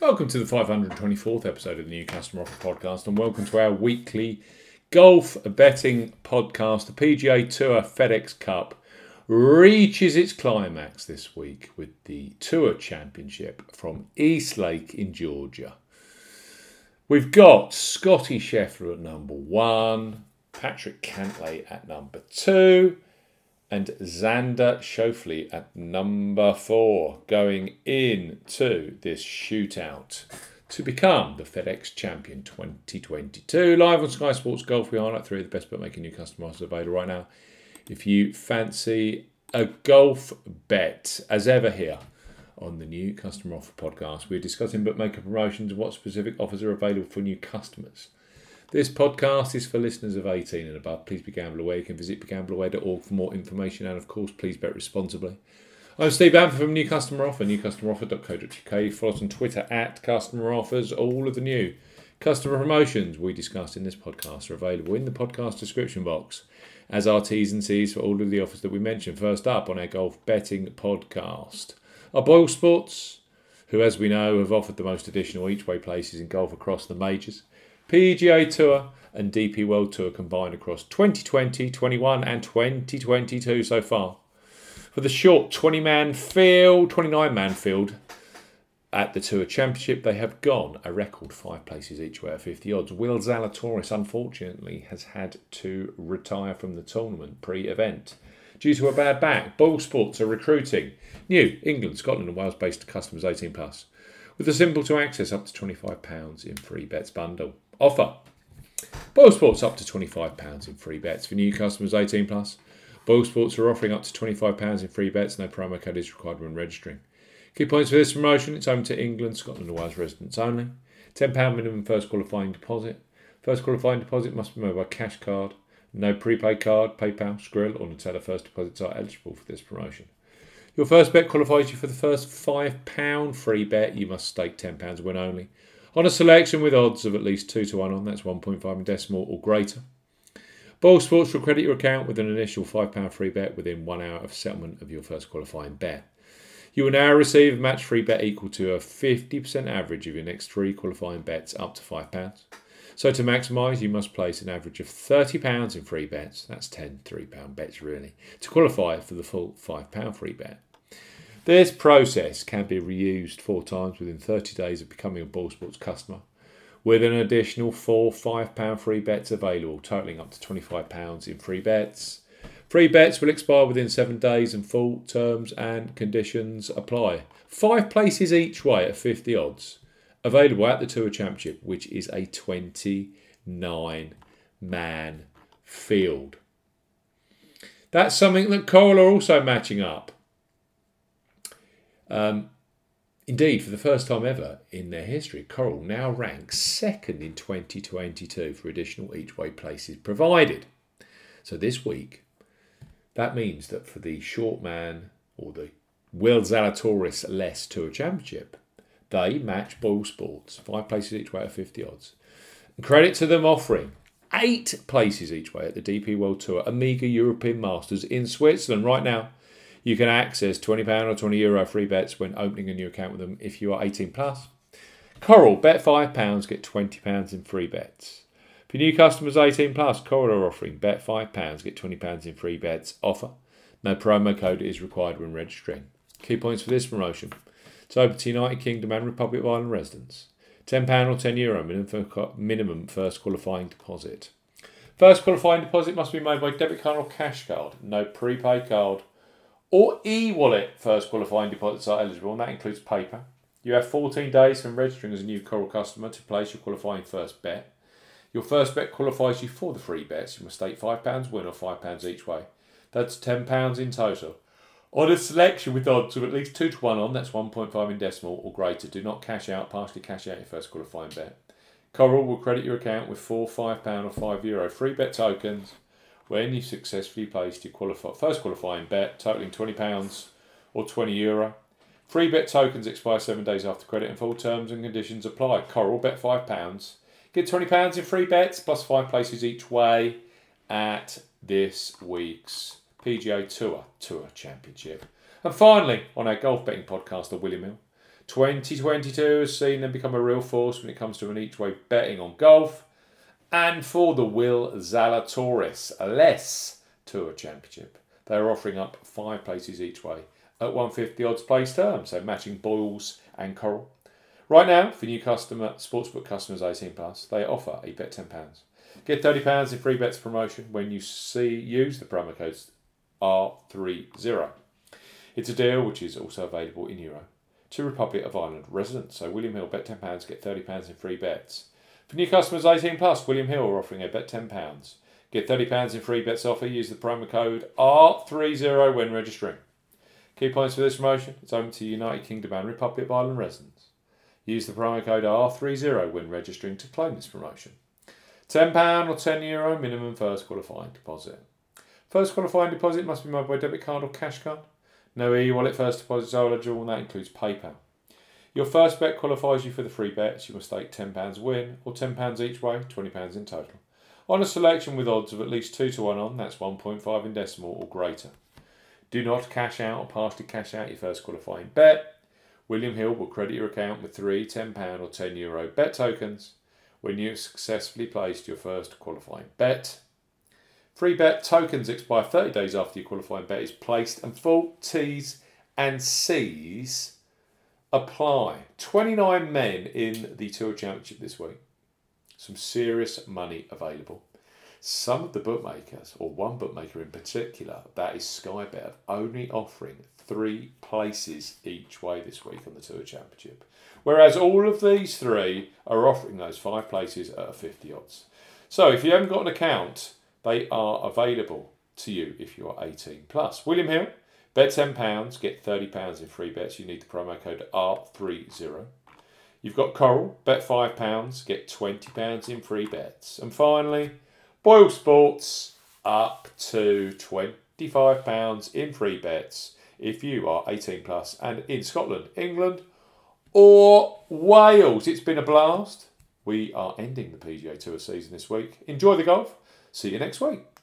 Welcome to the 524th episode of the New Customer Offer Podcast, and welcome to our weekly golf betting podcast. The PGA Tour FedEx Cup reaches its climax this week with the Tour Championship from East Lake in Georgia. We've got Scottie Scheffler at number one, Patrick Cantlay at number two, and Xander Schauffele at number four, going into this shootout to become the FedEx Champion 2022. Live on Sky Sports Golf, we are highlight three of the best bookmaking new customer offers available right now. If you fancy a golf bet, as ever here on the new customer offer podcast, we're discussing bookmaker promotions what specific offers are available for new customers. This podcast is for listeners of 18 and above. Please be gamble aware. You can visit begambleaware.org for more information and, of course, please bet responsibly. I'm Steve Bamford from New Customer Offer, newcustomeroffer.co.uk. Follow us on Twitter at Customer Offers. All of the new customer promotions we discussed in this podcast are available in the podcast description box as are T's and C's for all of the offers that we mentioned. First up on our golf betting podcast are Boyle Sports, who, as we know, have offered the most additional each way places in golf across the majors. PGA Tour and DP World Tour combined across 2020, 21, and 2022 so far. For the short 20 man field, 29 man field at the Tour Championship, they have gone a record five places each way at 50 odds. Will Zalatoris, unfortunately, has had to retire from the tournament pre event due to a bad back. Boyle Sports are recruiting new England, Scotland, and Wales based customers 18 plus with a simple to access up to £25 in free bets bundle offer. Boyle Sports up to £25 in free bets for new customers 18 plus. Boyle Sports are offering up to £25 in free bets. No promo code is required when registering. Key points for this promotion: it's open to England, Scotland, and Wales residents only. £10 minimum first qualifying deposit. First qualifying deposit must be made by cash card. No prepaid card, PayPal, Skrill, or Neteller first deposits are eligible for this promotion. Your first bet qualifies you for the first £5 free bet. You must stake £10 win only on a selection with odds of at least 2 to 1 on, that's 1.5 in decimal or greater. Boyle Sports will credit your account with an initial £5 free bet within one hour of settlement of your first qualifying bet. You will now receive a match free bet equal to a 50% average of your next three qualifying bets up to £5. So to maximise, you must place an average of £30 in free bets, that's 10 £3 bets really, to qualify for the full £5 free bet. This process can be reused four times within 30 days of becoming a Boyle Sports customer, with an additional four £5 free bets available, totaling up to £25 in free bets. Free bets will expire within seven days and full terms and conditions apply. Five places each way at 50 odds. Available at the Tour Championship, which is a 29 man field. That's something that Coral are also matching up. Um, indeed, for the first time ever in their history, Coral now ranks second in 2022 for additional each way places provided. So this week, that means that for the short man or the Will Zalatoris Less Tour Championship, they match Boyle Sports, five places each way at 50 odds. And credit to them offering eight places each way at the DP World Tour Omega European Masters in Switzerland right now. You can access £20 or €20 Euro free bets when opening a new account with them if you are 18 plus. Coral, bet £5, get £20 in free bets. For new customers 18 plus, Coral are offering bet £5, get £20 in free bets offer. No promo code is required when registering. Key points for this promotion. It's open to United Kingdom and Republic of Ireland residents. £10 or €10 Euro minimum, minimum first qualifying deposit. First qualifying deposit must be made by debit card or cash card. No prepaid card or e-wallet first qualifying deposits are eligible, and that includes PayPal. You have 14 days from registering as a new Coral customer to place your qualifying first bet. Your first bet qualifies you for the free bets. You must stake £5 win or £5 each way. That's £10 in total. On a selection with odds of at least 2 to 1 on, that's 1.5 in decimal or greater. Do not cash out, partially cash out your first qualifying bet. Coral will credit your account with four £5 or €5 Euro free bet tokens when you successfully placed your qualify, first qualifying bet totaling £20 or €20. Euro. Free bet tokens expire seven days after credit and full terms and conditions apply. Coral bet £5. Get £20 in free bets plus five places each way at this week's PGA Tour Tour Championship. And finally, on our golf betting podcast, the William Hill, 2022 has seen them become a real force when it comes to an each way betting on golf. And for the Will Zalatoris Less Tour Championship, they're offering up five places each way at 150 odds place term, so matching Boyles and Coral. Right now, for new customer sportsbook customers 18 plus, they offer a bet £10. Get £30 in free bets promotion when you see use the promo code R30. It's a deal which is also available in Euro to Republic of Ireland residents. So William Hill bet £10, get £30 in free bets. For new customers 18 plus, William Hill are offering a bet £10. Get £30 in free bets offer. Use the promo code R30 when registering. Key points for this promotion it's open to United Kingdom and Republic of Ireland residents. Use the promo code R30 when registering to claim this promotion. £10 or €10 Euro minimum first qualifying deposit. First qualifying deposit must be made by debit card or cash card. No e-wallet first deposits are eligible and that includes PayPal. Your first bet qualifies you for the free bets. You must stake £10 win or £10 each way, £20 in total. On a selection with odds of at least 2 to 1 on, that's 1.5 in decimal or greater. Do not cash out or partially cash out your first qualifying bet. William Hill will credit your account with three £10 or €10 Euro bet tokens when you have successfully placed your first qualifying bet. Free bet tokens expire 30 days after your qualifying bet is placed, and full T's and C's apply. 29 men in the Tour Championship this week. Some serious money available. Some of the bookmakers, or one bookmaker in particular, that is Skybet, only offering three places each way this week on the Tour Championship. Whereas all of these three are offering those five places at a 50 odds. So if you haven't got an account, they are available to you if you are 18 plus. William Hill, bet £10, get £30 in free bets. You need the promo code R30. You've got Coral, bet £5, get £20 in free bets. And finally, Boyle Sports, up to £25 in free bets if you are 18 plus and in Scotland, England, or Wales. It's been a blast. We are ending the PGA Tour season this week. Enjoy the golf. See you next week.